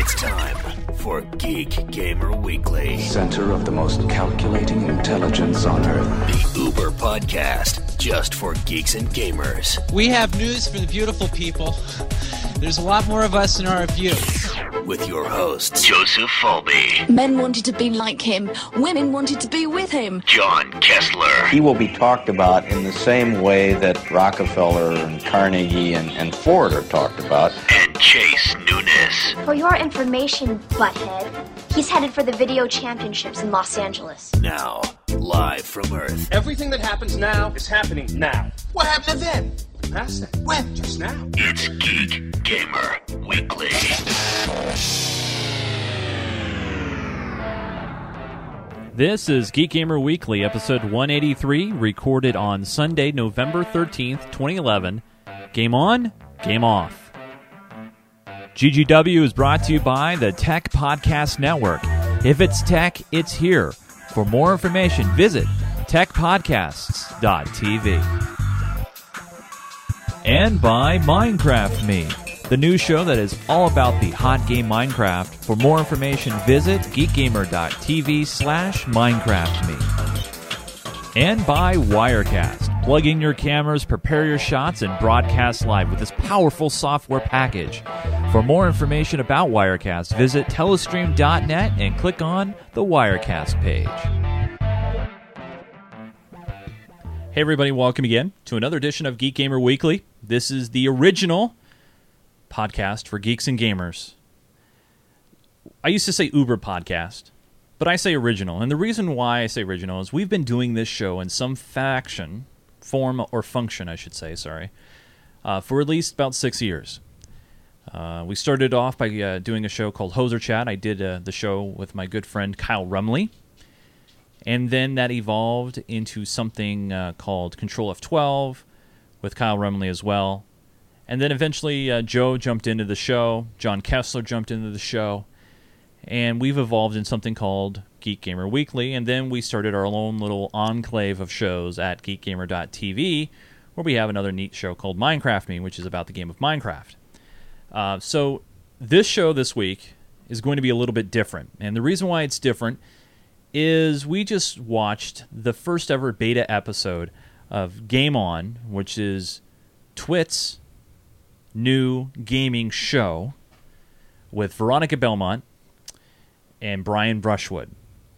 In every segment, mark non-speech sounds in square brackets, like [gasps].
It's time for Geek Gamer Weekly, Center of the most calculating intelligence on Earth. the Uber podcast, just for geeks and gamers. We have news for the beautiful people. There's a lot more of us in our view. With your hosts, Joseph Falby, Men wanted to be like him. Women wanted to be with him. John Kessler, he will be talked about in the same way that Rockefeller and Carnegie and, and Ford are talked about. and Chase Nunes. For your information, butthead, he's headed for the video championships in Los Angeles. Now, live from Earth. Everything that happens now is happening now. What happened to then? Past that. When? Just now. It's Geek Gamer Weekly. This is Geek Gamer Weekly, episode 183, recorded on Sunday, November 13th, 2011. Game on, game off. GGW is brought to you by the Tech Podcast Network. If it's tech, it's here. For more information, visit techpodcasts.tv. And by Minecraft Me, the new show that is all about the hot game Minecraft. For more information, visit geekgamer.tv slash MinecraftMe. And by Wirecast. Plug in your cameras, prepare your shots, and broadcast live with this powerful software package. For more information about Wirecast, visit telestream.net and click on the Wirecast page. Hey, everybody, welcome again to another edition of Geek Gamer Weekly. This is the original podcast for geeks and gamers. I used to say Uber podcast, but I say original. And the reason why I say original is we've been doing this show in some faction, form, or function, I should say, sorry, uh, for at least about six years. Uh, we started off by uh, doing a show called Hoser Chat. I did uh, the show with my good friend Kyle Rumley. And then that evolved into something uh, called Control F12 with Kyle Rumley as well. And then eventually uh, Joe jumped into the show, John Kessler jumped into the show, and we've evolved in something called Geek Gamer Weekly. And then we started our own little enclave of shows at geekgamer.tv, where we have another neat show called Minecraft Me, which is about the game of Minecraft. Uh, so this show this week is going to be a little bit different. And the reason why it's different is we just watched the first ever beta episode of Game On, which is Twit's new gaming show with Veronica Belmont and Brian Brushwood.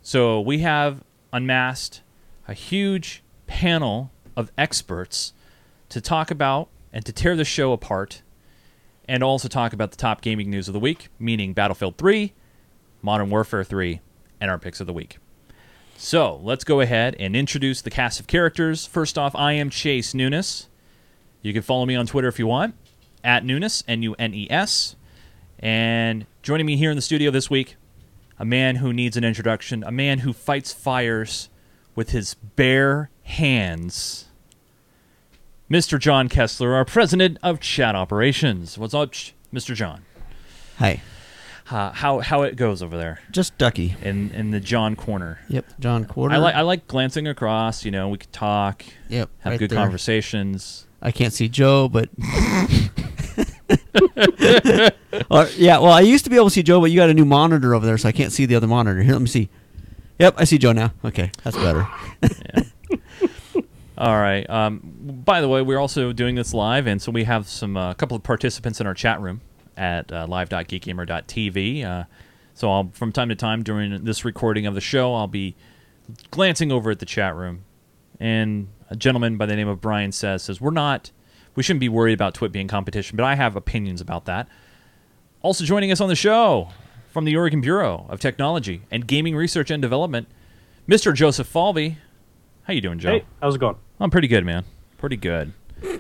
So we have unmasked a huge panel of experts to talk about and to tear the show apart and also talk about the top gaming news of the week, meaning Battlefield 3, Modern Warfare 3, and our picks of the week. So let's go ahead and introduce the cast of characters. First off, I am Chase Nunes. You can follow me on Twitter if you want, at Nunes, N U N E S. And joining me here in the studio this week, a man who needs an introduction, a man who fights fires with his bare hands. Mr. John Kessler, our president of chat operations. What's up, Mr. John? Hi, Uh, how how it goes over there just Ducky. in in the John corner? Yep, John corner. I like I like glancing across. You know, we could talk, Yep, have right good there. conversations. I can't see Joe, but. [laughs] [laughs] Yeah, well, I used to be able to see Joe, but you got a new monitor over there, so I can't see the other monitor. Here, let me see. Yep, I see Joe now. Okay, that's better. All right. Um, by the way, we're also doing this live, and so we have some a couple of participants in our chat room at uh, live.geekgamer.tv. Uh, so I'll, from time to time during this recording of the show, I'll be glancing over at the chat room, and a gentleman by the name of Brian says says we're not, we shouldn't be worried about Twit being competition, but I have opinions about that. Also joining us on the show from the Oregon Bureau of Technology and Gaming Research and Development, Mr. Joseph Falvey. How you doing, Joe? Hey, how's it going? I'm pretty good, man. Pretty good.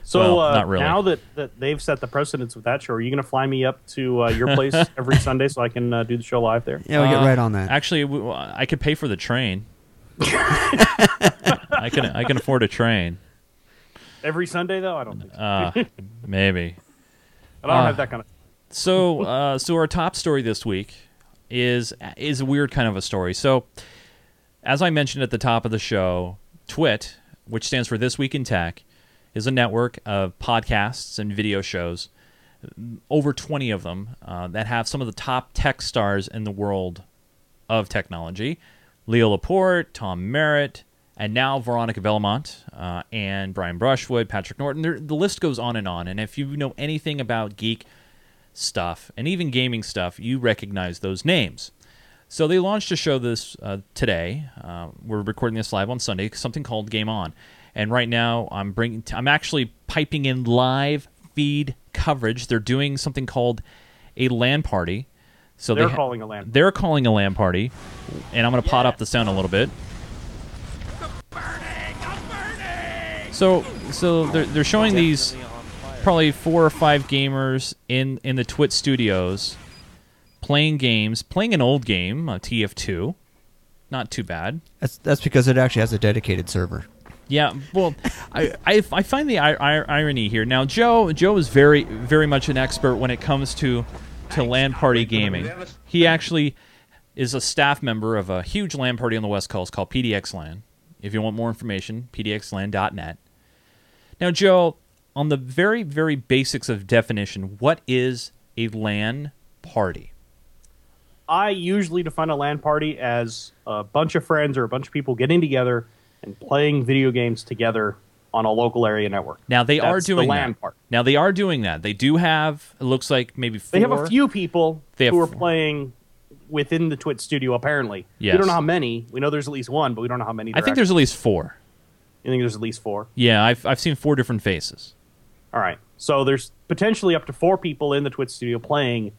So Well, uh, not really. now that, that they've set the precedence with that show, are you going to fly me up to uh, your place [laughs] every Sunday so I can uh, do the show live there? Yeah, we get Uh, right on that. Actually, I could pay for the train. [laughs] I can I can afford a train. Every Sunday though, I don't think so. Uh, [laughs] maybe. I don't uh, have that kind of. So, uh, so our top story this week is is a weird kind of a story. So, as I mentioned at the top of the show, Twit, which stands for This Week in Tech, is a network of podcasts and video shows over 20 of them uh, that have some of the top tech stars in the world of technology Leo Laporte, Tom Merritt, and now Veronica Belmont uh, and Brian Brushwood, Patrick Norton. The list goes on and on. And if you know anything about geek stuff and even gaming stuff, you recognize those names. So they launched a show this uh, today. Uh, we're recording this live on Sunday. Something called Game On, and right now I'm bringing. I'm actually piping in live feed coverage. They're doing something called a LAN party. So They're they calling a LAN. They're calling a LAN party, and I'm going to pot up the sound a little bit. So, so they're they're showing these probably four or five gamers in in the Twit studios playing games, playing an old game, uh, TF2. Not too bad. That's that's because it actually has a dedicated server. Yeah, well, I, I, I find the I, I, irony here. Now, Joe Joe is very very much an expert when it comes to to LAN party gaming. He actually is a staff member of a huge LAN party on the West Coast called PDX LAN. If you want more information, pdxlan.net. Now, Joe, on the very very basics of definition, what is a LAN party? I usually define a LAN party as a bunch of friends or a bunch of people getting together and playing video games together on a local area network. Now they are That's the doing LAN that. part. Now they are doing that. They do have. It looks like maybe four. They have a few people They who are four. playing within the Twitch studio. Apparently, Yes. we don't know how many. We know there's at least one, but we don't know how many. I think there's at least four. You think there's at least four? Yeah, I've I've seen four different faces. All right. So there's potentially up to four people in the Twitch studio playing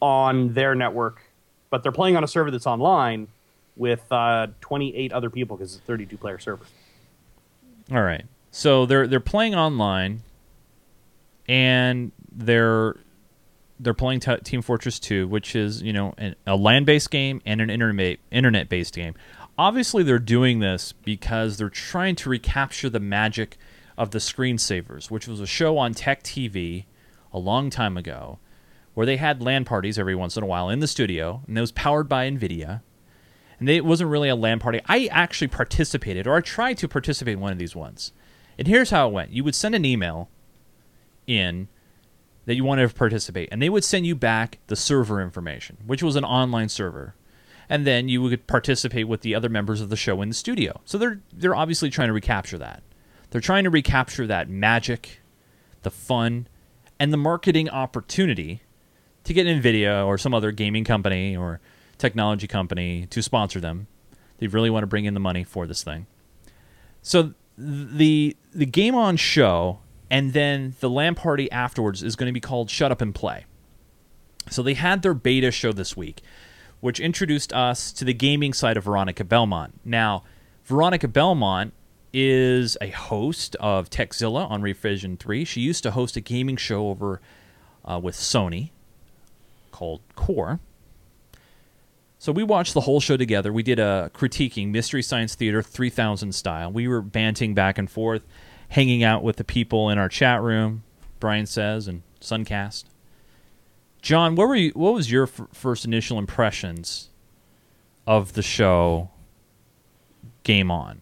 on their network, but they're playing on a server that's online with uh, 28 other people because it's a 32 player server. All right. So they're they're playing online, and they're they're playing t- Team Fortress 2, which is you know an, a LAN based game and an internet internet based game. Obviously, they're doing this because they're trying to recapture the magic of the screensavers, which was a show on Tech TV a long time ago, where they had LAN parties every once in a while in the studio, and it was powered by NVIDIA. And it wasn't really a LAN party. I actually participated, or I tried to participate in one of these ones. And here's how it went you would send an email in that you wanted to participate, and they would send you back the server information, which was an online server. And then you would participate with the other members of the show in the studio. So they're they're obviously trying to recapture that. They're trying to recapture that magic, the fun, and the marketing opportunity to get Nvidia or some other gaming company or technology company to sponsor them. They really want to bring in the money for this thing. So the the game on show and then the LAN party afterwards is going to be called Shut Up and Play. So they had their beta show this week, which introduced us to the gaming side of Veronica Belmont. Now, Veronica Belmont is a host of Tekzilla on Revision 3. She used to host a gaming show over uh, with Sony called Core. So we watched the whole show together. We did a critiquing Mystery Science Theater 3000 style. We were banting back and forth, hanging out with the people in our chat room, Brian says, and Suncast. John, what were you? What was your f- first initial impressions of the show? Game on.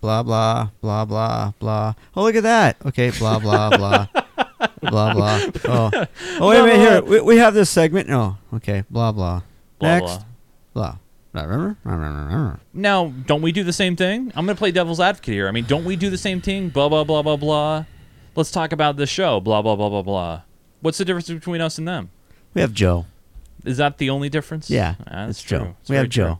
Blah blah blah blah blah. Oh look at that. Okay, blah blah blah. [laughs] blah blah. Oh, oh wait a minute here. We, we have this segment. No, okay. Blah blah. Blah, Next. Blah. Blah. Remember? Remember? Now, don't we do the same thing? I'm going to play devil's advocate here. I mean, don't we do the same thing? Blah blah blah blah blah. Let's talk about the show. Blah blah blah blah blah. What's the difference between us and them? We have Joe. Is that the only difference? Yeah, Ah, that's it's Joe. true. It's we have Joe. true.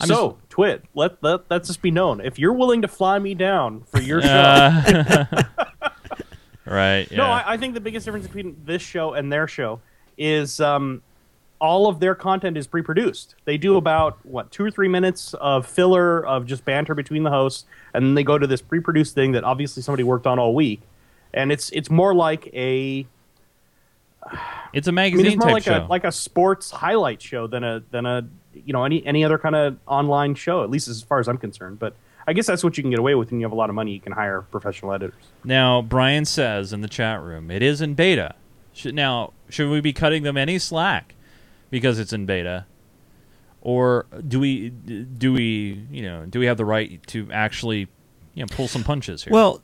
I'm so, Twit, let, let let this be known. If you're willing to fly me down for your show, Uh, [laughs] right. Yeah. no, I, I think the biggest difference between this show and their show is um, all of their content is pre-produced. They do about what two or three minutes of filler of just banter between the hosts, and then they go to this pre-produced thing that obviously somebody worked on all week, and it's it's more like a it's a I magazine mean, it's more like show. a like a sports highlight show than a than a you know any any other kind of online show. At least as far as I'm concerned. But I guess that's what you can get away with when you have a lot of money. You can hire professional editors. Now, Brian says in the chat room, it is in beta. Should, now, should we be cutting them any slack because it's in beta, or do we do we you know do we have the right to actually you know pull some punches here? Well,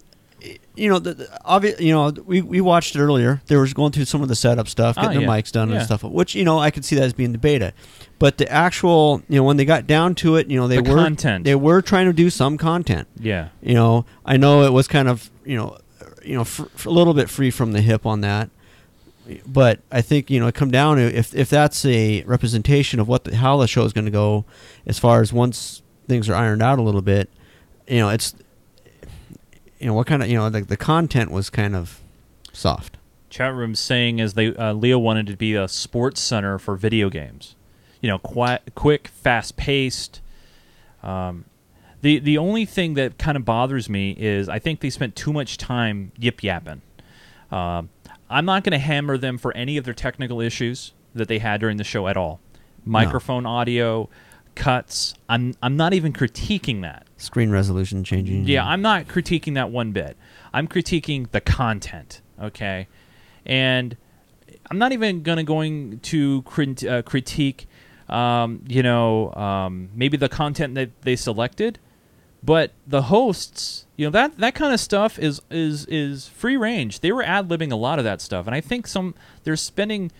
you know, the, the obvious, you know, we, we watched it earlier. They were going through some of the setup stuff, Oh, getting their yeah. mics done Yeah. and stuff, which you know I could see that as being the beta. But the actual, you know, when they got down to it, you know, they The were content. they were trying to do some content. Yeah. You know, I know it was kind of, you know, you know, fr- a little bit free from the hip on that. But I think you know, come down to if if that's a representation of what the, how the show is going to go, as far as once things are ironed out a little bit, you know, it's you know what kind of you know like the content was kind of soft. Chat room saying as they uh, Leo wanted to be a sports center for video games. You know, qui- quick, fast paced. Um, the the only thing that kind of bothers me is I think they spent too much time yip yapping. Um, I'm not going to hammer them for any of their technical issues that they had during the show at all. Microphone audio, cuts. I'm I'm not even critiquing that. Screen resolution changing. Yeah, I'm not critiquing that one bit. I'm critiquing the content, okay? And I'm not even gonna going to crit- uh, critique, um, you know, um, maybe the content that they selected, but the hosts, you know, that that kind of stuff is is is free range. They were ad libbing a lot of that stuff, and I think some they're spending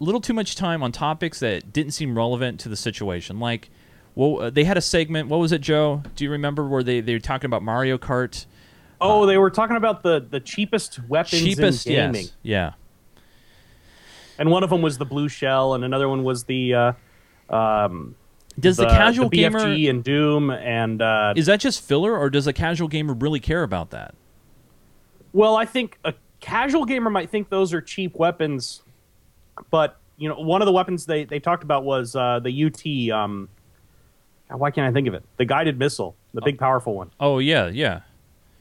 a little too much time on topics that didn't seem relevant to the situation. Like, well, uh, they had a segment. What was it, Joe? Do you remember where they they were talking about Mario Kart? Oh, they were talking about the the cheapest weapons Cheapest, in gaming, yes, yeah. and one of them was the blue shell, and another one was the. Uh, um, Does the casual the gamer- and Doom and uh, Is that just filler, or does a casual gamer really care about that? Well, I think a casual gamer might think those are cheap weapons, but you know, one of the weapons they, they talked about was uh, the UT. Um, why can't I think of it? The guided missile, the big powerful one. Oh yeah, yeah.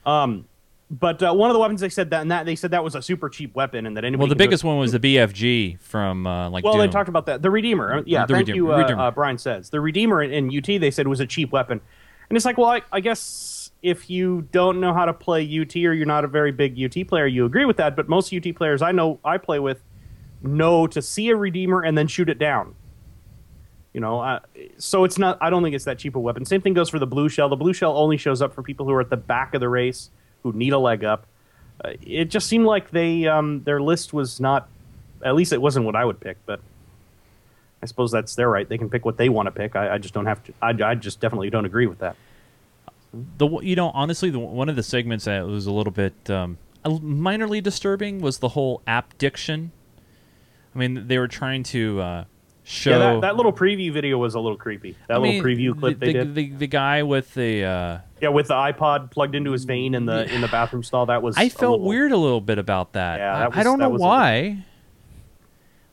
Um, but uh, one of the weapons they said that, and that they said that was a super cheap weapon, and that anybody. Well, the biggest one was the BFG from uh, like. Well, Doom. they talked about that. The Redeemer. Uh, Yeah, The thank Redeemer- you, uh, Redeemer. uh, Brian says. The Redeemer in, in UT, they said was a cheap weapon. And it's like, well, I, I guess if you don't know how to play UT or you're not a very big UT player, you agree with that. But most UT players I know I play with know to see a Redeemer and then shoot it down. You know, uh, so it's not. I don't think it's that cheap a weapon. Same thing goes for the blue shell. The blue shell only shows up for people who are at the back of the race who need a leg up. Uh, it just seemed like they um, their list was not. At least it wasn't what I would pick, but I suppose that's their right. They can pick what they want to pick. I, I just don't have to. I, I just definitely don't agree with that. the you know honestly the one of the segments that was a little bit um, minorly disturbing was the whole app diction. I mean, they were trying to uh, show Yeah, that, that little preview video was a little creepy. That I little mean, preview clip the, they the, did. The, the guy with the uh, yeah, with the iPod plugged into his vein in the in the bathroom stall. That was. I felt little- weird a little bit about that. Yeah, I- that I don't know was little- why.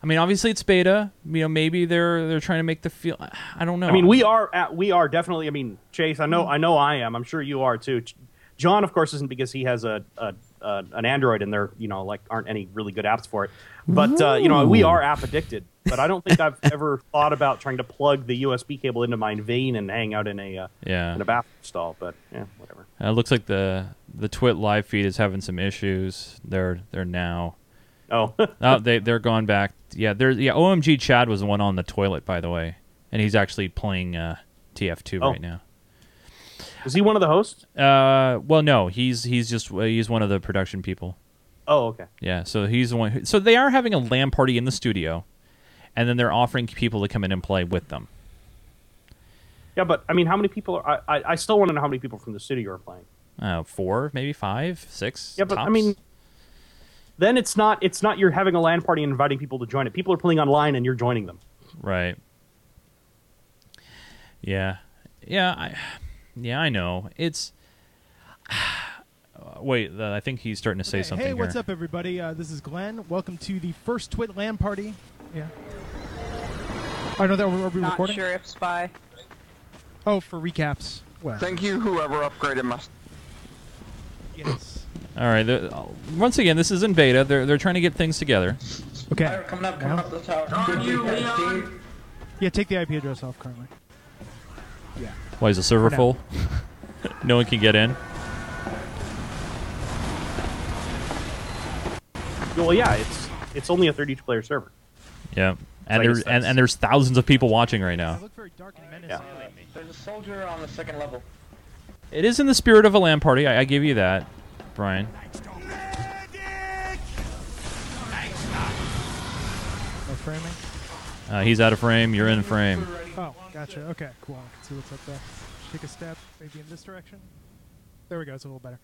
I mean, obviously it's beta. You know, maybe they're they're trying to make the feel. I don't know. I mean, we are at, we are definitely. I mean, Chase, I know I know I am. I'm sure you are too. John, of course, isn't because he has a, a, a an Android and there you know like aren't any really good apps for it. But uh, you know, we are app addicted. But I don't think I've [laughs] ever thought about trying to plug the USB cable into my vein and hang out in a uh, Yeah. in a bathroom stall. But yeah, whatever. Uh, it looks like the the Twit live feed is having some issues. They're they're now. Oh, [laughs] oh, they they're gone back. Yeah, they're yeah. OMG Chad was the one on the toilet, by the way, and he's actually playing uh, TF2 Oh. right now. Is he one of the hosts? Uh, well, no, he's he's just he's one of the production people. Oh, okay. Yeah, so he's the one. Who, so they are having a LAN party in the studio, and then they're offering people to come in and play with them. Yeah, but I mean, how many people? Are, I I- I still want to know how many people from the city are playing. Uh, four, maybe five, six. Yeah, but I mean, then it's not it's not you're having a LAN party and inviting people to join it. People are playing online and you're joining them. Right. Yeah. Yeah. I. Yeah, I know. It's. [sighs] Wait, uh, I think he's starting to say Okay, something Hey, what's here. up, everybody? Uh, this is Glenn. Welcome to the first Twit LAN party. Yeah. I know that we're, are we Not recording. sure if spy. Oh, for recaps. Well, Thank you, whoever upgraded my. yes. All right. the- uh, Once again, this is in beta. They're they're trying to get things together. Okay. Coming up, coming Well, up the tower. Yeah, take the IP address off currently. Yeah. Why is the server For full? [laughs] no one can get in. Well, yeah, it's it's only a 32 player server. Yeah. And guess there's and, and there's thousands of people watching right now. Yeah. There's a soldier on the second level. It is in the spirit of a LAN party. I, I give you that. Brian. No framing. Uh, he's out of frame. You're in frame. Oh, gotcha. Okay, cool. I can see what's up there. Take a step, maybe in this direction. There we go. It's a little better.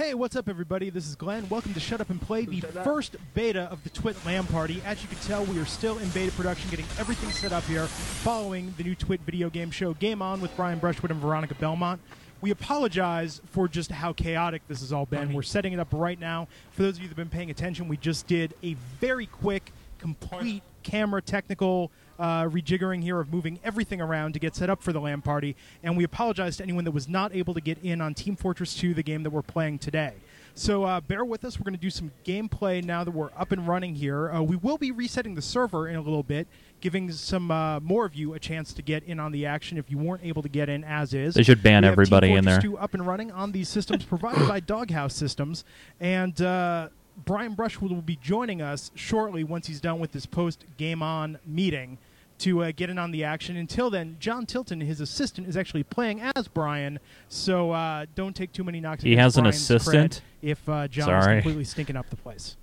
Hey, what's up, everybody? This is Glenn. Welcome to Shut Up and Play, the first beta of the Twit LAN Party. As you can tell, we are still in beta production, getting everything set up here, following the new Twit video game show Game On with Brian Brushwood and Veronica Belmont. We apologize for just how chaotic this has all been. We're setting it up right now. For those of you that have been paying attention, we just did a very quick, complete camera technical uh, rejiggering here of moving everything around to get set up for the LAN party. And we apologize to anyone that was not able to get in on Team Fortress 2, the game that we're playing today. So uh, bear with us. We're going to do some gameplay now that we're up and running here. Uh, we will be resetting the server in a little bit, giving some uh, more of you a chance to get in on the action if you weren't able to get in as is. They should ban everybody in there. 2 up and running on these systems provided by Doghouse Systems, and uh, Brian Brushwood will be joining us shortly once he's done with this post game on meeting to uh, get in on the action. Until then, John Tilton, his assistant, is actually playing as Brian, so uh, don't take too many knocks. He against has an assistant? If uh, John is completely stinking up the place.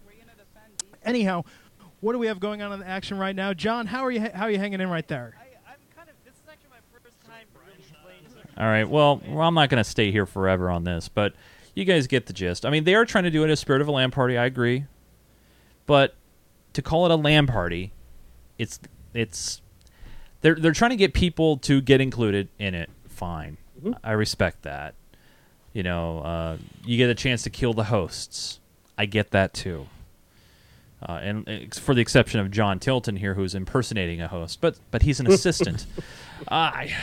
Anyhow, what do we have going on in the action right now, John? How are you? How are you hanging in right there? All right. Well, well, I'm not going to stay here forever on this, but you guys get the gist. I mean, they are trying to do it as spirit of a LAN party. I agree, but to call it a LAN party, it's it's they're they're trying to get people to get included in it. Fine, I respect that. You know, uh, you get a chance to kill the hosts. I get that too. Uh, and ex- for the exception of John Tilton here, who's impersonating a host, but but he's an [laughs] assistant. I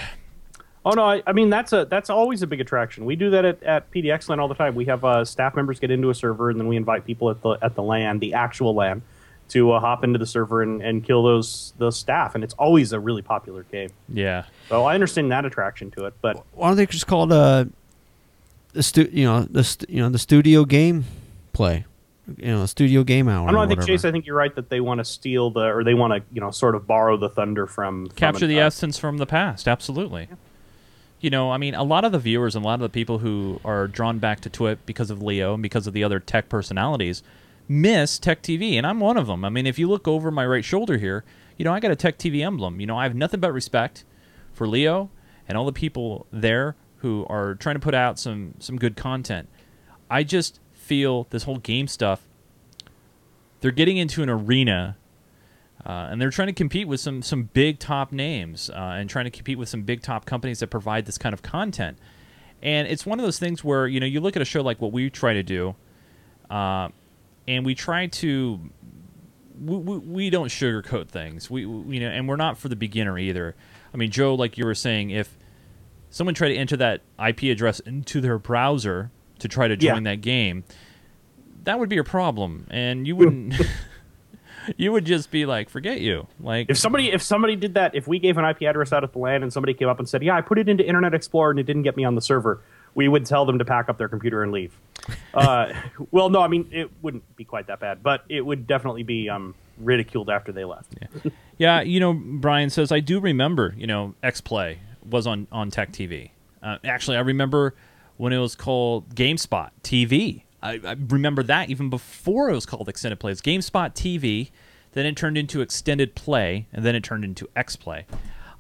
Oh no, I, I mean that's a that's always a big attraction. We do that at, at PDX LAN all the time. We have uh, staff members get into a server, and then we invite people at the at the LAN, the actual LAN, to uh, hop into the server and, and kill those those staff. And it's always a really popular game. yeah. So I understand that attraction to it, but Why don't they just call it uh, the stu- you know the st- you know the studio game play, you know, studio game hour. I don't know. I think whatever. Chase. I think you're right that they want to steal the or they want to you know sort of borrow the thunder from from capture an- the uh, essence from the past absolutely you know i mean a lot of the viewers and a lot of the people who are drawn back to twit because of leo and because of the other tech personalities miss tech tv and i'm one of them. I mean if you look over my right shoulder here you know i got a tech tv emblem. You know i have nothing but respect for leo and all the people there who are trying to put out some some good content. I just feel this whole game stuff they're getting into an arena uh, and they're trying to compete with some some big top names uh, and trying to compete with some big top companies that provide this kind of content. And it's one of those things where you know you look at a show like what we try to do, uh, and we try to we, we, we don't sugarcoat things. We, we you know, and we're not for the beginner either. I mean, Joe, like you were saying, if someone tried to enter that IP address into their browser to try to Yeah. join that game, that would be a problem, and you wouldn't. [laughs] [laughs] you would just be like, forget you. Like If somebody if somebody did that, if we gave an IP address out at the LAN and somebody came up and said, "Yeah, I put it into Internet Explorer and it didn't get me on the server," we would tell them to pack up their computer and leave. [laughs] uh, well, no, I mean it wouldn't be quite that bad, but it would definitely be um, ridiculed after they left. Yeah, you know, Brian says I do remember. You know, X Play was on on Tech TV. Uh, actually, I remember when it was called GameSpot TV. I, I remember that even before it was called Extended Play. It's GameSpot TV. Then it turned into Extended Play, and then it turned into X Play.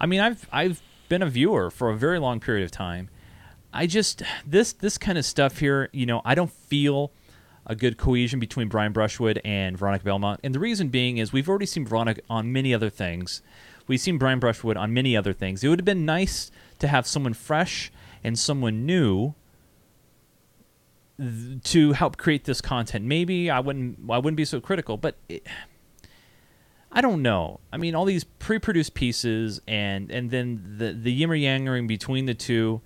I mean, I've I've been a viewer for a very long period of time. I just this this kind of stuff here. You know, I don't feel a good cohesion between Brian Brushwood and Veronica Belmont. And the reason being is we've already seen Veronica on many other things. We've seen Brian Brushwood on many other things. It would have been nice to have someone fresh and someone new to help create this content. Maybe I wouldn't I wouldn't be so critical, but it, I don't know. I mean, all these pre-produced pieces and and then the the yimmer yangering between the two.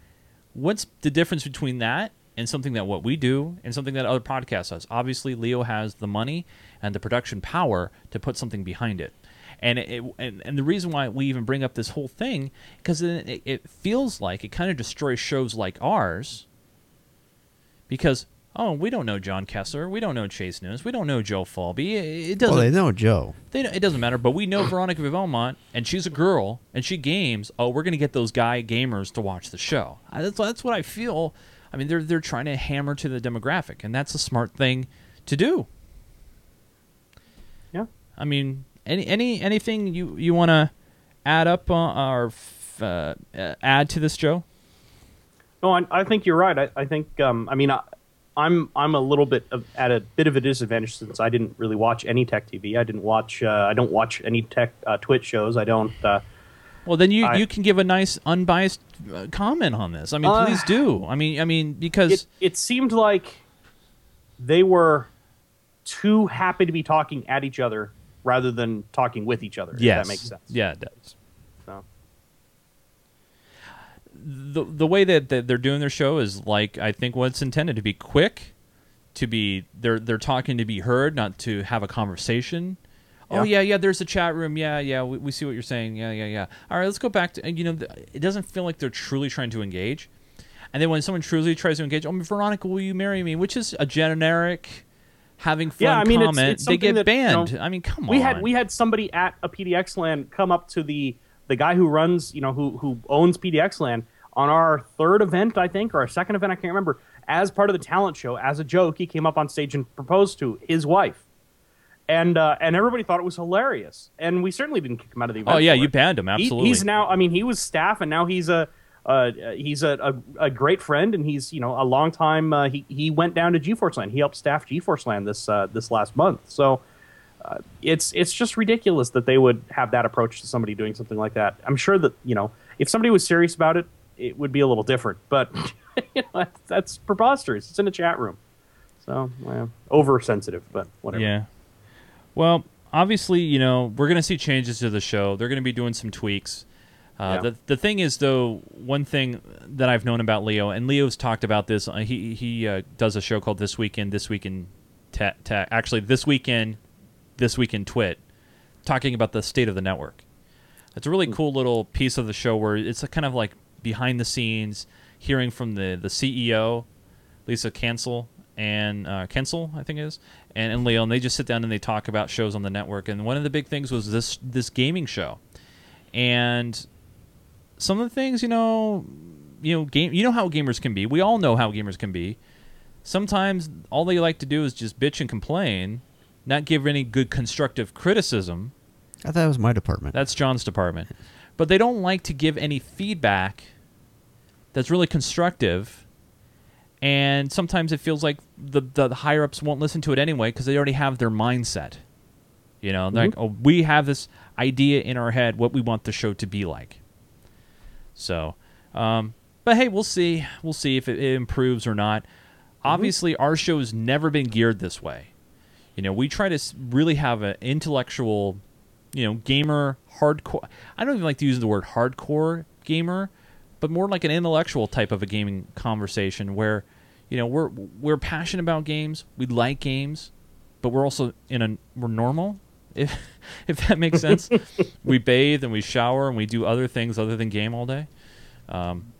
What's the difference between that and something that what we do and something that other podcasts does? Obviously, Leo has the money and the production power to put something behind it. And it, and, and the reason why we even bring up this whole thing because it, it feels like it kind of destroys shows like ours because oh we don't know John Kessler we don't know Chase Nunes we don't know Joe Falby it, it doesn't Well, they know Joe. they don't- it doesn't matter, but we know [clears throat] Veronica Belmont, and she's a girl, and she games. Oh, we're gonna get those guy gamers to watch the show. I- That's that's what I feel I mean, they're they're trying to hammer to the demographic, and that's a smart thing to do. Yeah. I mean, any any anything you you want to add up on, or f- uh, uh, add to this, Joe? No, I, I think you're right. I, I think, um, I mean, I, I'm I'm a little bit of, at a bit of a disadvantage since I didn't really watch any tech TV. I didn't watch. Uh, I don't watch any tech uh, Twitch shows. I don't. Uh, Well, then you, I- you can give a nice unbiased uh, comment on this. I mean, Uh, please do. I mean, I mean because it, it seemed like they were too happy to be talking at each other rather than talking with each other. yes, If that makes sense. Yeah, it does. So. The the way that, that they're doing their show is like I think what's intended to be quick, to be they're they're talking to be heard, not to have a conversation. Oh Yeah. yeah, yeah. There's a chat room. Yeah, yeah. We, we see what you're saying. Yeah, yeah, yeah. All right, let's go back to you know. It doesn't feel like they're truly trying to engage. And then when someone truly tries to engage, oh Veronica, will you marry me? Which is a generic having fun yeah, I mean, comment. it's they get that, you know, banned. I mean, come we on. had we had somebody at a PDX LAN come up to the the guy who runs, you know, who who owns PDX LAN on our third event, I think, or our second event, I can't remember. As part of the talent show, as a joke, he came up on stage and proposed to his wife, and uh, and everybody thought it was hilarious. And we certainly didn't kick him out of the event. Oh yeah, you it. banned him He- absolutely. he's now. I mean, he was staff, and now he's a. Uh, he's a, a, a great friend, and he's you know a long time. Uh, he he went down to GeForce LAN. He helped staff GeForce LAN this uh, this last month. So uh, it's it's just ridiculous that they would have that approach to somebody doing something like that. I'm sure that you know if somebody was serious about it, it would be a little different. But [laughs] you know, that's, that's preposterous. It's in a chat room, so well, oversensitive. But whatever. Yeah. Well, obviously, you know, we're going to see changes to the show. They're going to be doing some tweaks. Uh, Yeah. the, the thing is, though, one thing that I've known about Leo, and Leo's talked about this. Uh, he he uh, does a show called This Weekend, This Weekend, actually This Weekend, This Weekend Twit, talking about the state of the network. It's a really cool little piece of the show where it's a kind of like behind the scenes, hearing from the the CEO, Lisa Cancel and uh, Kentzell, I think it is, and, and Leo, and they just sit down and they talk about shows on the network. And one of the big things was this this gaming show, and some of the things, you know, you know, game, you know how gamers can be. We all know how gamers can be. Sometimes all they like to do is just bitch and complain, not give any good constructive criticism. I thought it was my department. That's John's department. But they don't like to give any feedback that's really constructive. And sometimes it feels like the, the, higher ups won't listen to it anyway because they already have their mindset. You know, like, oh, we have this idea in our head what we want the show to be like. So, um, but hey, we'll see. We'll see if it, it improves or not. Obviously, our show has never been geared this way. You know, we try to really have an intellectual, you know, gamer hardcore. I don't even like to use the word hardcore gamer, but more like an intellectual type of a gaming conversation where, you know, we're we're passionate about games. We like games, but we're also in a we're normal. [laughs] If if that makes sense, [laughs] we bathe and we shower and we do other things other than game all day. Um,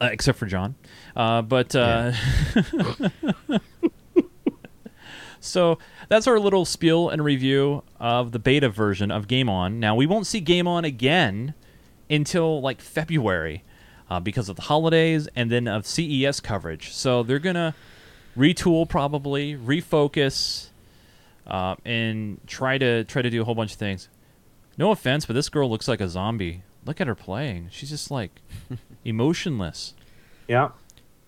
uh, except for John. Uh, but uh, [laughs] so that's our little spiel and review of the beta version of Game On. Now we won't see Game On again until like February uh, because of the holidays and then of CES coverage. So they're gonna retool probably, refocus, uh, and try to try to do a whole bunch of things. No offense, but this girl looks like a zombie. Look at her playing. She's just like [laughs] emotionless. Yeah.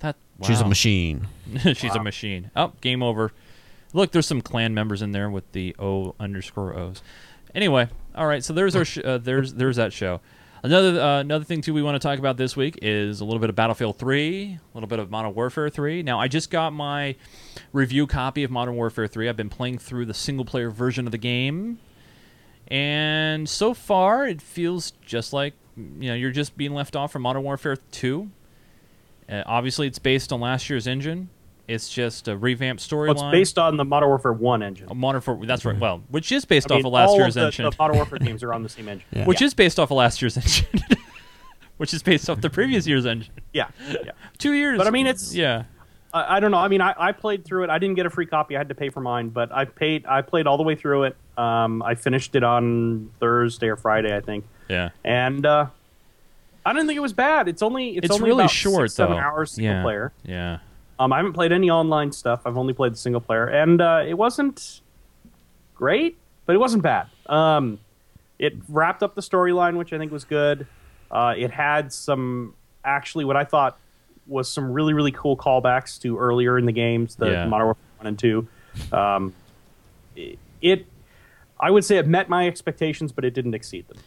That She's a machine. [laughs] She's a machine. Oh, game over. Look, there's some clan members in there with the O underscore O's. Anyway, all right. So there's our sh- uh, there's there's that show. Another uh, another thing too we want to talk about this week is a little bit of Battlefield 3, a little bit of Modern Warfare 3. Now I just got my review copy of Modern Warfare 3. I've been playing through the single player version of the game, and so far it feels just like you know you're just being left off from Modern Warfare 2. Uh, obviously, it's based on last year's engine. It's just a revamped storyline. Well, it's based on the Modern Warfare One engine. Oh, Modern Warfare. That's right. Well, which is based I mean, off of last all year's of the, engine. The Modern Warfare [laughs] games are on the same engine. Which is based off of last year's engine. [laughs] which is based off the previous year's engine. Yeah, yeah. [laughs] Two years. But I mean, it's yeah. I, I don't know. I mean, I, I played through it. I didn't get a free copy. I had to pay for mine, but I paid. I played all the way through it. Um, I finished it on Thursday or Friday, I think. Yeah. And uh, I don't think it was bad. It's only it's, It's only really about short, six, seven hours single Yeah. player. Yeah. Um, I haven't played any online stuff. I've only played the single player, and uh, it wasn't great, but it wasn't bad. Um, it wrapped up the storyline, which I think was good. Uh, it had some actually what I thought was some really really cool callbacks to earlier in the games, the Yeah. Modern Warfare one and two. Um, it, it, I would say, it met my expectations, but it didn't exceed them.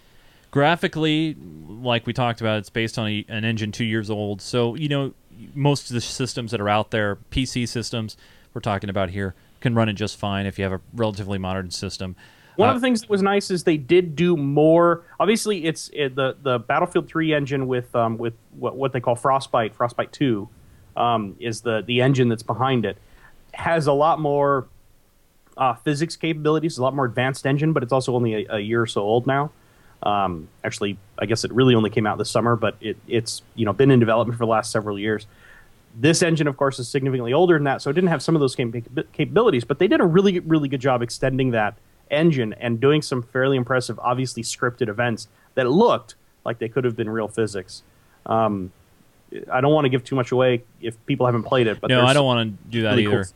Graphically, like we talked about, it's based on a, an engine two years old. So you know, most of the systems that are out there, PC systems we're talking about here, can run it just fine if you have a relatively modern system. One Uh, of the things that was nice is they did do more. Obviously, it's it, the the Battlefield 3 engine with um, with what, what they call Frostbite, Frostbite 2, um, is the the engine that's behind it. Has a lot more uh, physics capabilities, a lot more advanced engine, but it's also only a, a year or so old now. Um, actually, I guess it really only came out this summer, but it, it's you know been in development for the last several years. This engine, of course, is significantly older than that, so it didn't have some of those cap- capabilities. But they did a really, really good job extending that engine and doing some fairly impressive, obviously scripted events that looked like they could have been real physics. Um, I don't want to give too much away if people haven't played it, but no, I don't want to do that really cool either.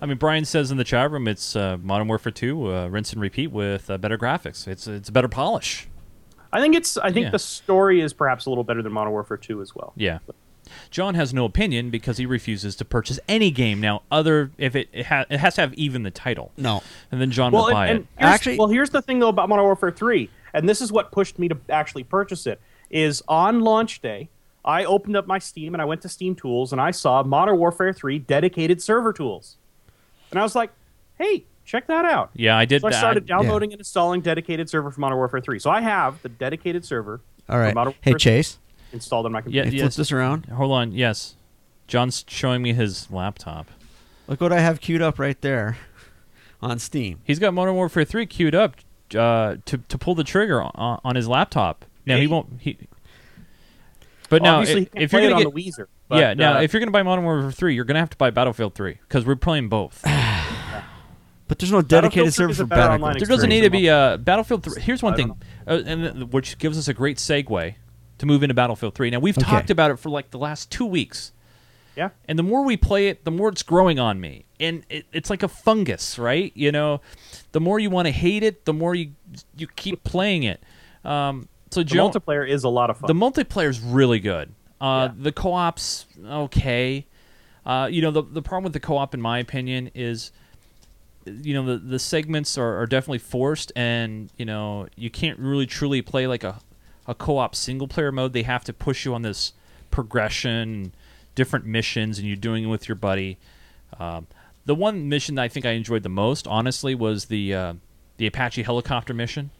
I mean, Brian says in the chat room, it's uh, Modern Warfare 2, uh, rinse and repeat with uh, better graphics. It's it's better polish. I think it's. I think Yeah. the story is perhaps a little better than Modern Warfare 2 as well. Yeah. John has no opinion because he refuses to purchase any game now. Other if it it, ha- it has to have even the title. No. and then John well, will buy and, it. and here's, well, here's the thing though about Modern Warfare 3, and this is what pushed me to actually purchase it. Is on launch day, I opened up my Steam and I went to Steam Tools and I saw Modern Warfare 3 dedicated server tools, and I was like, hey. Check that out. Yeah, I did So I that. started Yeah. downloading and installing dedicated server for Modern Warfare 3. So I have the dedicated server. All right. for. Modern Hey, Warfare Chase. Installed on my Yeah, computer. Hey, flip yes. this around. Hold on. Yes, John's showing me his laptop. Look what I have queued up right there on Steam. He's got Modern Warfare 3 queued up uh, to to pull the trigger on, on his laptop. Now he won't. He. But Well, now, if, if you're gonna get, the Weezer, yeah, but, now uh, if you're gonna buy Modern Warfare 3, you're gonna have to buy Battlefield 3 because we're playing both. [laughs] But there's no dedicated Battlefield server for a better Battlefield. There doesn't need to be a Battlefield 3. Here's one thing, uh, and th- which gives us a great segue to move into Battlefield 3. Now we've Okay. talked about it for like the last two weeks. Yeah. And the more we play it, the more it's growing on me, and it, it's like a fungus, right? You know, the more you want to hate it, the more you you keep playing it. Um, so The Joe, multiplayer is a lot of fun. the multiplayer is really good. Uh, The co-op's okay. Uh, you know, the the problem with the co-op, in my opinion, is you know the the segments are, are definitely forced, and you know you can't really truly play like a a co-op single player mode. They have to push you on this progression, different missions, and you're doing it with your buddy. Um, the one mission that I think I enjoyed the most, honestly, was the uh, the Apache helicopter mission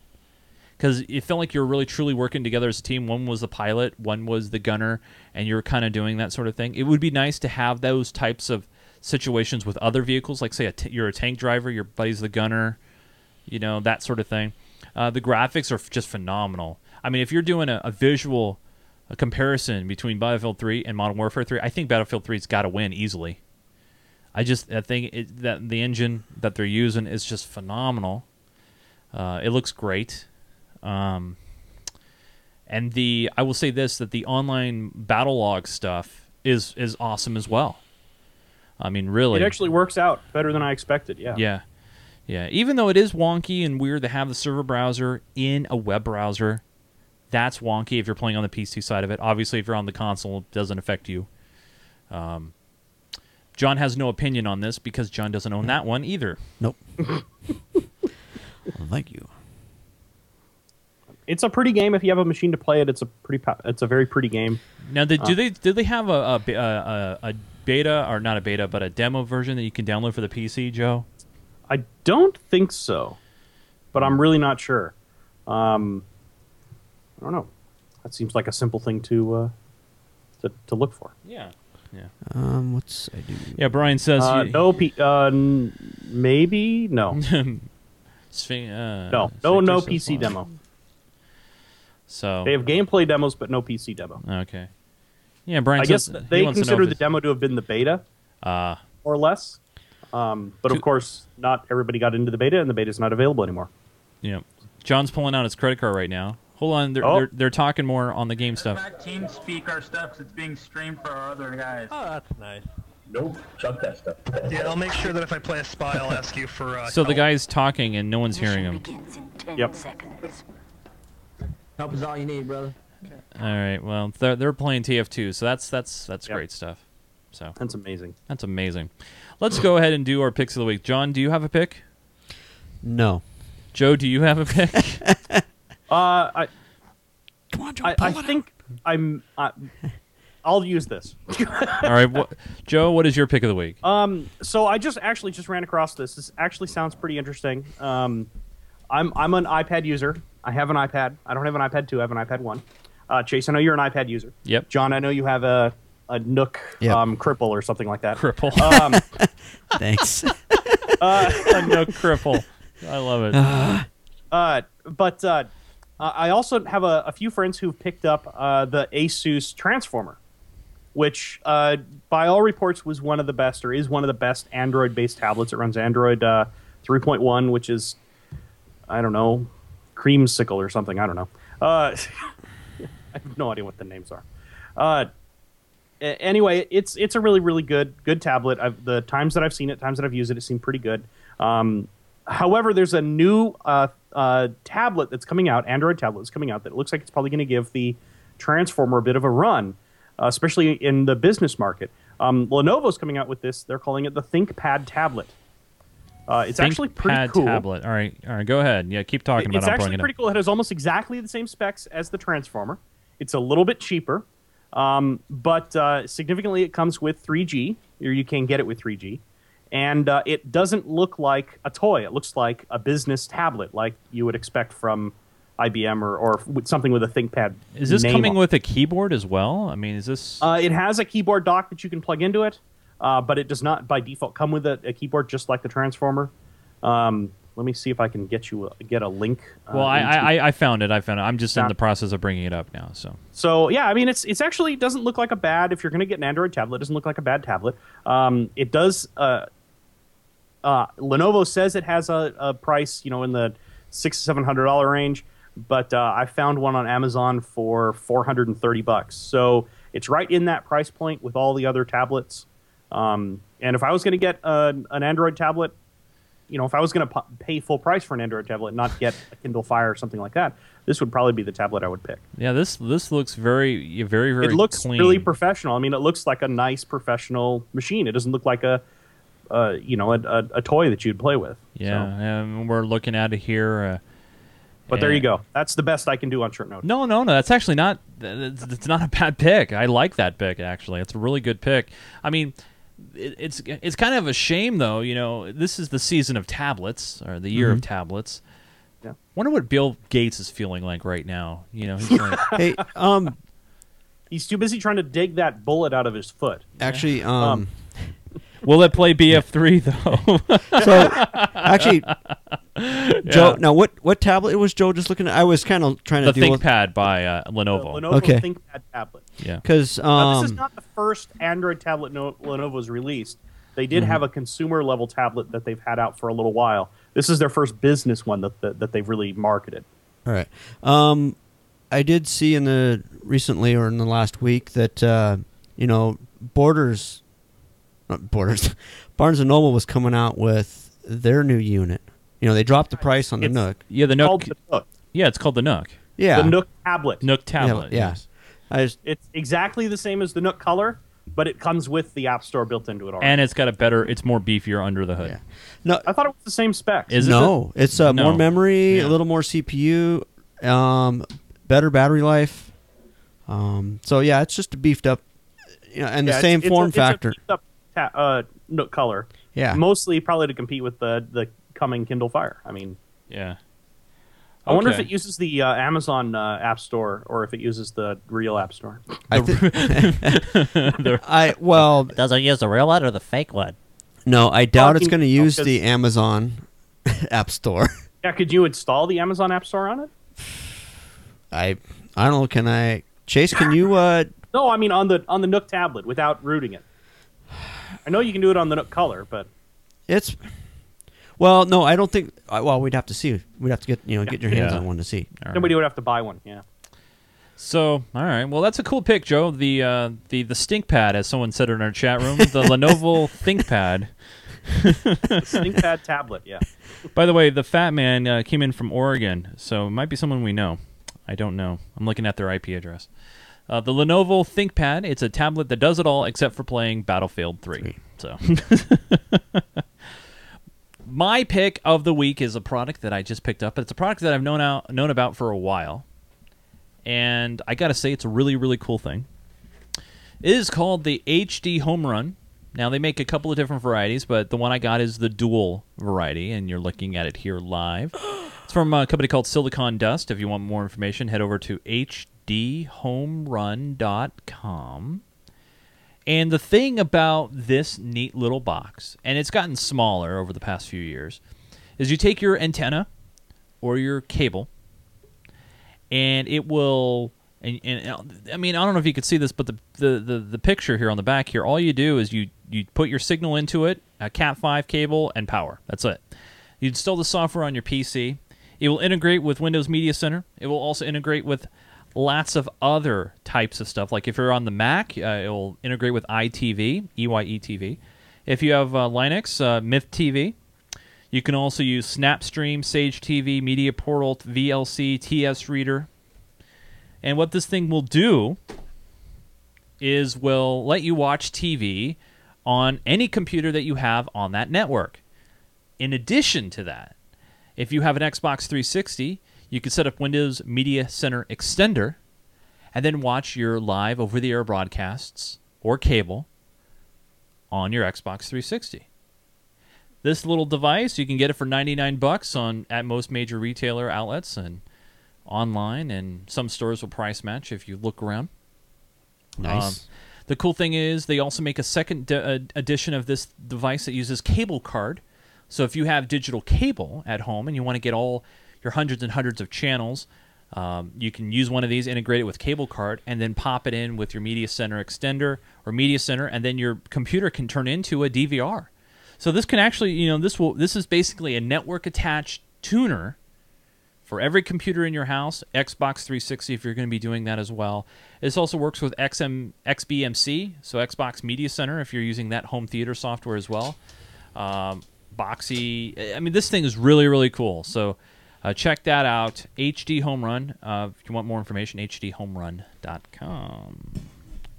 because it felt like you were really truly working together as a team. One was the pilot, one was the gunner, and you were kind of doing that sort of thing. It would be nice to have those types of situations with other vehicles, like say a t- you're a tank driver, your buddy's the gunner, you know that sort of thing. Uh, the graphics are f- just phenomenal. I mean, if you're doing a, a visual a comparison between Battlefield 3 and Modern Warfare 3, I think Battlefield 3's got to win easily. I just I think it, that the engine that they're using is just phenomenal. Uh, it looks great. Um, and the I will say this that the online Battlelog stuff is is awesome as well. I mean, really, It actually works out better than I expected. Yeah. yeah, yeah. Even though it is wonky and weird to have the server browser in a web browser, that's wonky if you're playing on the PC side of it. Obviously, if you're on the console, it doesn't affect you. Um, John has no opinion on this because John doesn't own that one either. Nope. Well, [laughs] thank you. It's a pretty game if you have a machine to play it. It's a pretty. It's a very pretty game. Now, did, do Uh, they do they have a, a, a, a, a beta or not a beta, but a demo version that you can download for the PC, Joe? I don't think so, but I'm really not sure. Um, I don't know. That seems like a simple thing to uh, to, to look for. Yeah. Yeah. Um, what's I do? Yeah, Brian says Uh, you- no. P- uh, n- maybe no. [laughs] Sphinx- uh, no. No. No PC says demo. So They have gameplay demos, but no PC demo. okay. Yeah, Brian. I guess says he they wants consider the demo to have been the beta, uh, or less. Um, but of course, not everybody got into the beta, and the beta is not available anymore. Yeah. John's pulling out his credit card right now. Hold on, they're, Oh. they're they're talking more on the game stuff. Not TeamSpeak our stuff 'cause it's being streamed for our other guys. Oh, that's nice. Nope, chuck that stuff. Yeah, I'll make sure that if I play a spy, I'll ask you for. Uh, So the guy's talking and no one's hearing him. Yep. Help is all you need, brother. All right. Well, they're they're playing TF2, so that's that's that's Yep. great stuff. So That's amazing. that's amazing. Let's go ahead and do our picks of the week. John, do you have a pick? No. Joe, do you have a pick? [laughs] Uh, I, Come on, Joe. I, I think I'm. I, I'll use this. [laughs] All right, wha- Joe, what is your pick of the week? Um, so I just actually just ran across this. This actually sounds pretty interesting. Um, I'm I'm an iPad user. I have an iPad. I don't have an iPad two. I have an iPad one. Uh, Chase, I know you're an iPad user. Yep. John, I know you have a a Nook Yep. um, cripple or something like that. Cripple. Um, [laughs] Thanks. [laughs] a no cripple. I love it. [sighs] Uh, but uh, I also have a, a few friends who've picked up uh, the Asus Transformer, which, uh, by all reports, was one of the best or is one of the best Android-based tablets. It runs Android uh, 3.1, which is, I don't know, creamsicle or something. I don't know. [laughs] [laughs] I have no idea what the names are. Uh, anyway, it's it's a really really good good tablet. I've, the times that I've seen it, times that I've used it, it seemed pretty good. Um, however, there's a new uh, uh, tablet that's coming out, Android tablet that's coming out that looks like it's probably going to give the Transformer a bit of a run, uh, especially in the business market. Um, Lenovo's coming out with this. They're calling it the ThinkPad tablet. Uh, it's actually pretty ThinkPad cool. tablet. All right, all right. Go ahead. Yeah, keep talking about. It's it. I'm actually pulling it pretty cool. It has almost exactly the same specs as the Transformer. It's a little bit cheaper, um, but uh, significantly it comes with 3G, or you can get it with 3G. And uh, it doesn't look like a toy. It looks like a business tablet, like you would expect from IBM or, or something with a ThinkPad. Is this coming on with a keyboard as well? I mean, is this? Uh, it has a keyboard dock that you can plug into it, uh, but it does not by default come with a, a keyboard just like the Transformer. Um, let me see if I can get you a, get a link. uh, well, I, I I found it. I found it. I'm just in the process of bringing it up now. So So yeah, I mean, it's it's actually doesn't look like a bad. If you're going to get an Android tablet, it doesn't look like a bad tablet. Um, it does. Uh, uh, Lenovo says it has a, a price, you know, in the six to seven hundred dollar range, but uh, I found one on Amazon for four hundred and thirty bucks. So it's right in that price point with all the other tablets. Um, and if I was going to get a, an Android tablet, you know, if I was going to p- pay full price for an Android tablet, not get a Kindle Fire or something like that, this would probably be the tablet I would pick. yeah, this this looks very very very. it looks clean. really professional. I mean, it looks like a nice professional machine. It doesn't look like a, uh, you know, a, a, a toy that you'd play with. Yeah, and we're looking at it here. Uh, But there you go. That's the best I can do on short notice. No, no, no. That's actually not. It's, it's not a bad pick. I like that pick. Actually, it's a really good pick. I mean, it, it's it's kind of a shame though. You know, this is the season of tablets or the year of Mhm. tablets. Yeah. Wonder what Bill Gates is feeling like right now. You know, he's like, [laughs] hey, um, He's too busy trying to dig that bullet out of his foot. actually, um, will it play BF3 though? [laughs] so actually, Joe. Yeah. Now, what what tablet was Joe just looking at? I was kind of trying the to deal with ThinkPad by uh, Lenovo. Lenovo Okay. ThinkPad tablet. Yeah. because Now, this is um, not the first Android tablet no- Lenovo's released. They did Mhm. have a consumer level tablet that they've had out for a little while. This is their first business one that that, that they've really marketed. All right. Um, I did see in the recently or in the last week that uh, you know Borders, not Borders, [laughs] Barnes and Noble was coming out with their new unit. You know, they dropped the price on the It's Nook. Yeah, the called Nook. the Nook. Yeah, it's called the Nook. Yeah, The Nook tablet. Nook tablet. Yeah, yes. I just It's exactly the same as the Nook Color, but it comes with the App Store built into it already. And it's got a better. It's more beefier under the hood. Yeah. no, I thought it was the same specs. Is it no, it's uh, No. more memory, Yeah. a little more CPU, um, better battery life. Um, so yeah, it's just a beefed up, you know, and Yeah, the it's- same it's a- form it's a factor. beefed up ta- uh, Nook Color. Yeah. Mostly probably to compete with the the coming Kindle Fire. I mean, Yeah. I wonder if it uses the uh, Amazon uh, App Store or if it uses the real App Store. I, thi- [laughs] [laughs] I well, [laughs] Does it use the real one or the fake one? no, I doubt it's going to use because- the Amazon App Store. Yeah, could you install the Amazon App Store on it? I I don't know. Can I Chase? Can you? uh No, I mean on the on the Nook tablet without rooting it. I know you can do it on the Color, but It's Well, no, I don't think. uh, Well, we'd have to see. We'd have to get you know get your hands Yeah. on one to see. All right. Nobody would have to buy one. Yeah. So, all right. Well, that's a cool pick, Joe. The uh, the the stink pad, as someone said in our chat room, the [laughs] Lenovo ThinkPad. The ThinkPad tablet. Yeah. By the way, the fat man uh, came in from Oregon, so it might be someone we know. I don't know. I'm looking at their IP address. Uh, the Lenovo ThinkPad. It's a tablet that does it all except for playing Battlefield 3. So, [laughs] my pick of the week is a product that I just picked up. But it's a product that I've known out known about for a while, and I got to say, it's a really really cool thing. It is called the HDHomeRun. Now they make a couple of different varieties, but the one I got is the dual variety, and you're looking at it here live. [gasps] It's from a company called SiliconDust. If you want more information, head over to hdhomerun.com. And the thing about this neat little box, and it's gotten smaller over the past few years, is you take your antenna or your cable, and it will. And, and I mean, I don't know if you could see this, but the, the, the, the picture here on the back here, all you do is you, you put your signal into it, a Cat5 cable, and power. That's it. You install the software on your PC. It will integrate with Windows Media Center. It will also integrate with lots of other types of stuff. Like if you're on the Mac, uh, it will integrate with iTV, EYETV. If you have uh, Linux, uh, Myth TV. You can also use Snapstream, Sage TV, Media Portal, VLC, TS Reader. And what this thing will do is will let you watch TV on any computer that you have on that network. In addition to that, if you have an Xbox 360, you can set up Windows Media Center Extender and then watch your live over the air broadcasts or cable on your Xbox 360. This little device, you can get it for 99 bucks on at most major retailer outlets and online and some stores will price match if you look around. Nice. Um, the cool thing is they also make a second d- uh, edition of this device that uses cable card. So if you have digital cable at home and you want to get all your hundreds and hundreds of channels, um, you can use one of these, integrate it with cable card, and then pop it in with your Media Center extender or Media Center, and then your computer can turn into a DVR. So this can actually, you know, this will this is basically a network attached tuner for every computer in your house, Xbox 360 if you're going to be doing that as well. This also works with XM XBMC, so Xbox Media Center if you're using that home theater software as well. Um, Boxee, I mean, this thing is really really cool. So uh, check that out. HDHomeRun. Uh, if you want more information, hdhomerun.com.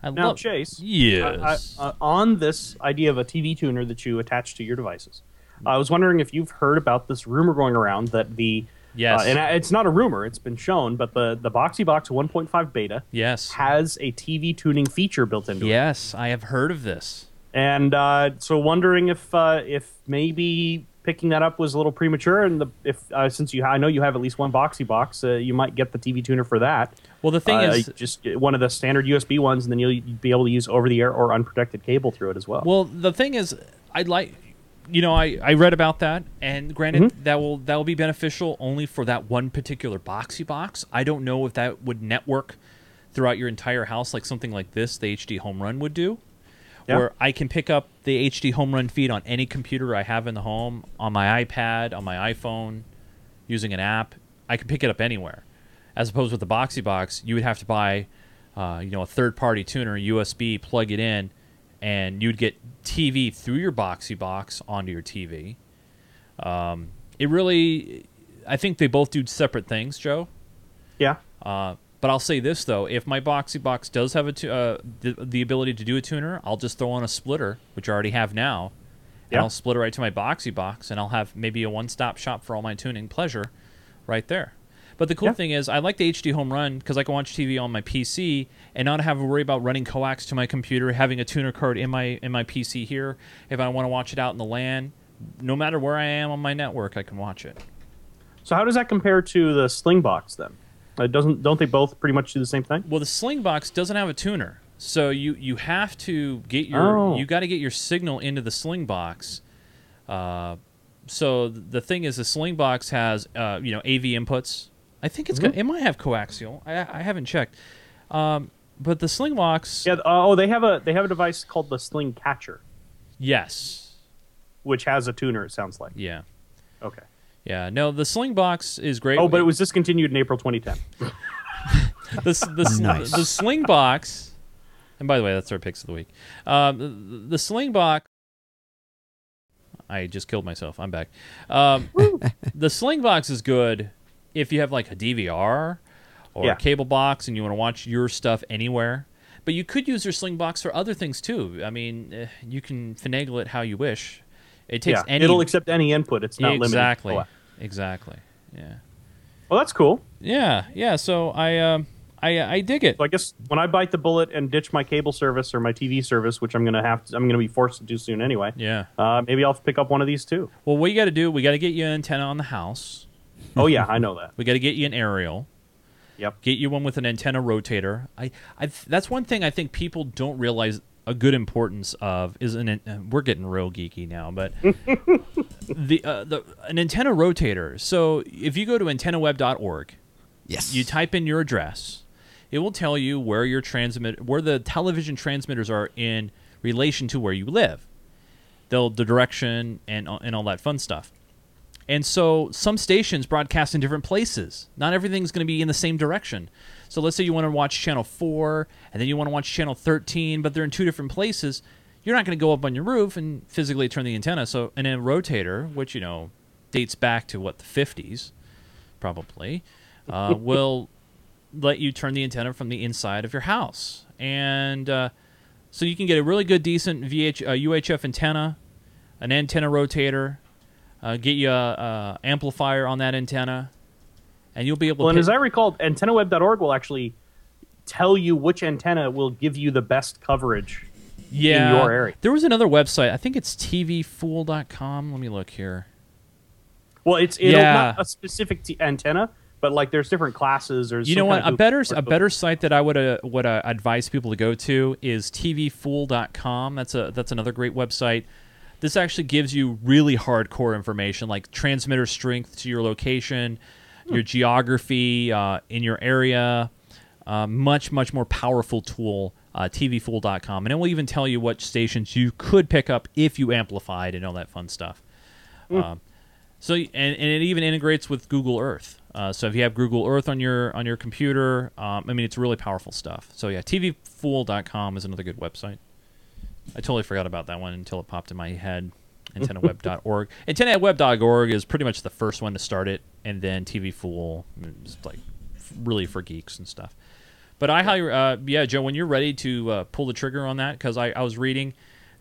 I Now, love Chase. Yes. I- I- uh, on this idea of a TV tuner that you attach to your devices, I was wondering if you've heard about this rumor going around that the Yes. uh, and it's not a rumor; it's been shown. But the the Boxee Box 1.5 beta yes has a TV tuning feature built into it. yes, I have heard of this. And uh, so, wondering if uh, if maybe picking that up was a little premature, and the, if uh, since you I know you have at least one Boxee box, uh, you might get the TV tuner for that. Well, the thing Uh, is, just one of the standard USB ones, and then you'll be able to use over the air or unprotected cable through it as well. Well, the thing is, I'd like, you know, I, I read about that, and granted, Mm-hmm. that will that will be beneficial only for that one particular Boxee box. I don't know if that would network throughout your entire house like something like this, the HDHomeRun would do. Yeah. Where I can pick up the HDHomeRun feed on any computer I have in the home, on my iPad, on my iPhone, using an app. I can pick it up anywhere. As opposed with the Boxee Box, you would have to buy, uh, you know, a third-party tuner, USB, plug it in, and you'd get TV through your Boxee Box onto your TV. Um, it really, I think they both do separate things, Joe. Yeah. Uh, but I'll say this though: if my Boxee Box does have a tu- uh, the, the ability to do a tuner, I'll just throw on a splitter, which I already have now, and Yeah. I'll split it right to my Boxee Box, and I'll have maybe a one-stop shop for all my tuning pleasure, right there. But the cool Yeah. thing is, I like the HDHomeRun because I can watch TV on my PC and not have to worry about running coax to my computer, having a tuner card in my in my PC here. If I want to watch it out in the LAN, no matter where I am on my network, I can watch it. So how does that compare to the Slingbox then? Uh, doesn't don't they both pretty much do the same thing? Well, the Slingbox doesn't have a tuner, so you you have to get your Oh. you got to get your signal into the Slingbox. Uh, so the thing is, the Slingbox has uh, you know AV inputs. I think it's Mm-hmm. got, it might have coaxial. I, I haven't checked. Um, but the Slingbox, Yeah. Oh, they have a they have a device called the SlingCatcher, yes, which has a tuner. It sounds like. yeah. Okay. Yeah, no, the Slingbox is great. Oh, but it was discontinued in April 2010. the s- the, Nice. the Slingbox. And by the way, that's our picks of the week. Um, the, the Slingbox. I just killed myself. I'm back. Um, [laughs] the Slingbox is good if you have like a DVR or Yeah. a cable box and you want to watch your stuff anywhere. But you could use your Slingbox for other things too. I mean, eh, you can finagle it how you wish. It takes yeah, any. it'll accept any input. It's not limited. exactly. Oh, Exactly. Yeah. Well, that's cool. Yeah, yeah. So I, um, I, I dig it. So I guess when I bite the bullet and ditch my cable service or my TV service, which I'm gonna have, to, I'm gonna be forced to do soon anyway. Yeah. Uh, maybe I'll pick up one of these too. Well, what you got to do, we got to get you an antenna on the house. Oh yeah, I know that. [laughs] We got to get you an aerial. Yep. Get you one with an antenna rotator. I, I, that's one thing I think people don't realize a good importance of is an. Uh, we're getting real geeky now, but [laughs] the uh, the an antenna rotator. So if you go to antennaweb.org, yes, you type in your address, it will tell you where your transmit where the television transmitters are in relation to where you live. They'll the direction and and all that fun stuff. And so some stations broadcast in different places. Not everything's going to be in the same direction. So let's say you want to watch channel 4 and then you want to watch channel 13, but they're in two different places. You're not going to go up on your roof and physically turn the antenna. So an a rotator, which you know dates back to what the 50s probably, uh, [laughs] will let you turn the antenna from the inside of your house. And uh, so you can get a really good decent VH uh, UHF antenna, an antenna rotator, uh, get you a, a amplifier on that antenna, and you'll be able Well, to. and pick- as I recall, antennaweb.org will actually tell you which antenna will give you the best coverage yeah, in your area. There was another website. I think it's tvfool.com. Let me look here. Well, it's it'll Yeah. not a specific t- antenna, but like there's different classes. There's you know what? kind A better a better site that I would uh, would uh, advise people to go to is tvfool.com. That's a that's another great website. This actually gives you really hardcore information like transmitter strength to your location. Your geography uh, in your area. Uh, much much more powerful tool. Uh, tvfool.com, and it will even tell you what stations you could pick up if you amplified and all that fun stuff. Um, so and, and it even integrates with Google Earth. Uh, so if you have Google Earth on your on your computer, um, I mean it's really powerful stuff. So yeah, tvfool.com is another good website. I totally forgot about that one until it popped in my head. [laughs] AntennaWeb.org. AntennaWeb.org is pretty much the first one to start it, and then TVFool is like really for geeks and stuff. But I highly, uh, yeah, Joe, when you're ready to uh, pull the trigger on that, because I, I was reading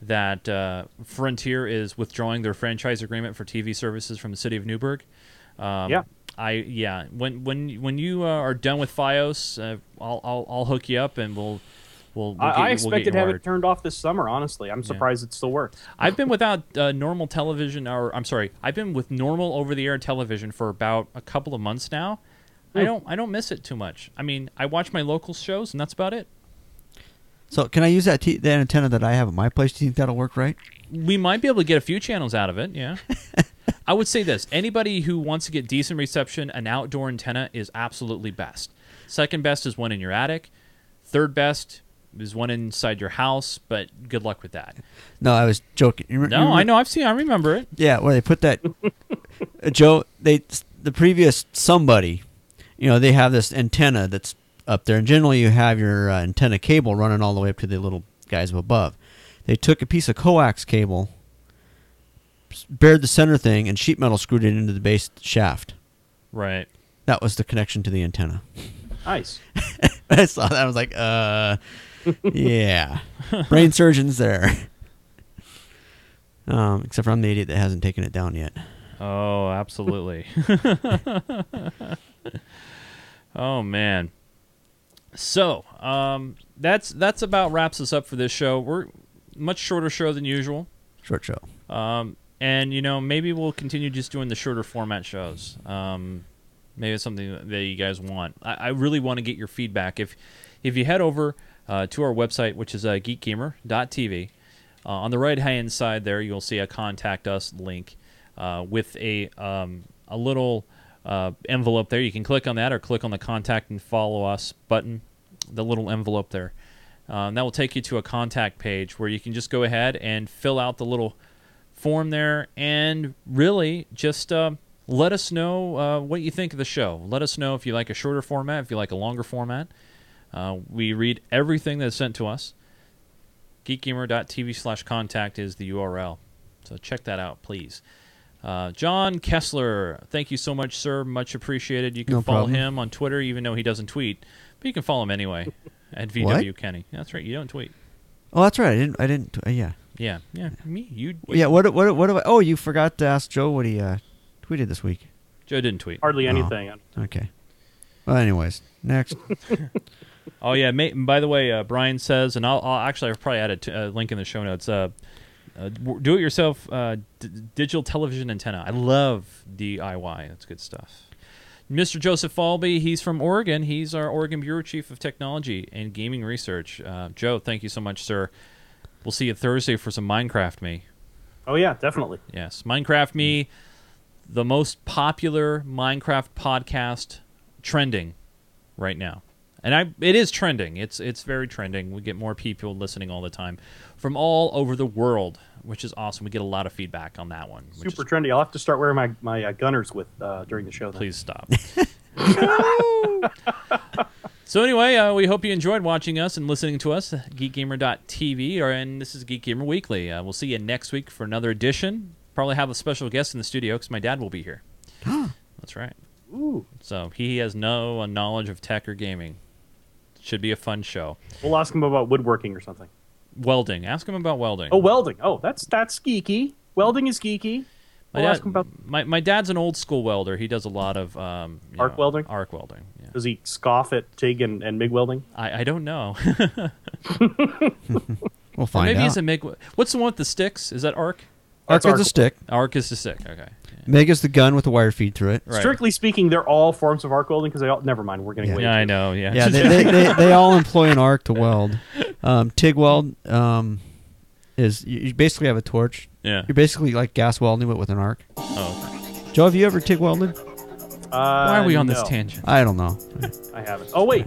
that uh, Frontier is withdrawing their franchise agreement for TV services from the city of Newberg. Um, Yeah. I yeah. When when when you uh, are done with FiOS, uh, I'll, I'll I'll hook you up and we'll we'll. we'll I, get, I we'll expected get to have wired. it turned off this summer. Honestly, I'm surprised it still works. I've been without uh, normal television, or I'm sorry, I've been with normal over-the-air television for about a couple of months now. I Hmm. don't, I don't miss it too much. I mean, I watch my local shows, and that's about it. So can I use that t- that antenna that I have at my place? Do you think that'll work right? We might be able to get a few channels out of it. Yeah. [laughs] I would say this: anybody who wants to get decent reception, an outdoor antenna is absolutely best. Second best is one in your attic. Third best is one inside your house, but good luck with that. No, I was joking. You rem- you No, I know. I've seen. I remember it. Yeah, where they put that. [laughs] Uh, Joe, they the previous somebody, you know, they have this antenna that's up there, and generally you have your uh, antenna cable running all the way up to the little guys above. They took a piece of coax cable, bared the center thing, and sheet metal screwed it into the base shaft. Right. That was the connection to the antenna. Nice. [laughs] I saw that. I was like, uh, yeah, brain surgeons there. Um, except for I'm the idiot that hasn't taken it down yet. Oh, absolutely. [laughs] oh man. So, um, that's that's about wraps us up for this show. We're much shorter show than usual. Short show. Um, and you know, maybe we'll continue just doing the shorter format shows. Um, maybe it's something that you guys want. I, I really want to get your feedback. If if you head over uh, to our website, which is uh, geekgamer.tv, uh, on the right hand side there, you'll see a contact us link uh, with a um, a little uh, envelope there. You can click on that or click on the contact and follow us button, the little envelope there. Um, that will take you to a contact page where you can just go ahead and fill out the little form there, and really just uh, let us know uh, what you think of the show. Let us know if you like a shorter format, if you like a longer format. Uh, we read everything that's sent to us. Geekgamer.tv slash contact is the URL. So check that out, please. Uh, John Kessler, thank you so much, sir. Much appreciated. You can No follow problem. him on Twitter, even though he doesn't tweet. But you can follow him anyway [laughs] at VW What? Kenny. That's right. You don't tweet. Oh, that's right. I didn't. I didn't. Uh, yeah. Yeah, yeah. Me, you. Yeah. What? What? What? Do I, oh, you forgot to ask Joe what he uh, tweeted this week. Joe didn't tweet. Hardly Oh. anything. Okay. Well, anyways, next. [laughs] Oh yeah. Ma- by the way, uh, Brian says, and I'll, I'll actually I've probably added a link in the show notes. Uh, uh, do it yourself uh, d- digital television antenna. I love DIY. That's good stuff. Mr. Joseph Falby, he's from Oregon. He's our Oregon Bureau Chief of Technology and Gaming Research. Uh, Joe, thank you so much, sir. We'll see you Thursday for some Minecraft Me. Oh yeah, definitely. Yes, Minecraft Me, the most popular Minecraft podcast trending right now. And I it is trending. It's it's very trending. We get more people listening all the time from all over the world, which is awesome. We get a lot of feedback on that one. Which Super trendy. I'll have to start wearing my my uh, Gunnars with uh, during the show. Then. Please stop. [laughs] So anyway, uh, we hope you enjoyed watching us and listening to us, geekgamer.tv, or and this is Geek Gamer Weekly. Uh, we'll see you next week for another edition. Probably have a special guest in the studio because my dad will be here. That's right. Ooh. So he has no uh, knowledge of tech or gaming. Should be a fun show. We'll ask him about woodworking or something. Welding. Ask him about welding. Oh, welding. Oh, that's that's geeky. Welding is geeky. my, We'll dad, ask him about. my, my dad's an old school welder. He does a lot of um, Arc know, welding? Arc welding. Yeah. Does he scoff at TIG and, and MIG welding? I, I don't know. [laughs] We'll Or find maybe out. it's a MIG. What's the one with the sticks? Is that arc? Arc is a stick. Arc is the stick. Okay. MIG is the gun with the wire feed through it. Right. Strictly speaking, they're all forms of arc welding because they all. Never mind. We're getting Yeah. way. Yeah, I know. Yeah. Yeah, they, [laughs] they, they, they all employ an arc to weld. Um, TIG weld um, is you, you basically have a torch. Yeah. You're basically like gas welding, but with an arc. Oh. Joe, have you ever TIG welded? Uh, Why are we on this tangent? I don't know. I haven't. Oh wait,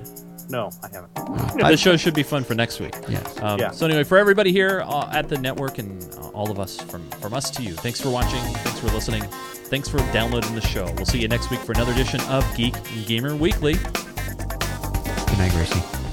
no, I haven't. the show should be fun for next week. Yes. Um, Yeah. So anyway, for everybody here uh, at the network and uh, all of us from from us to you, thanks for watching. Thanks for listening. Thanks for downloading the show. We'll see you next week for another edition of Geek Gamer Weekly. Good night, Gracie.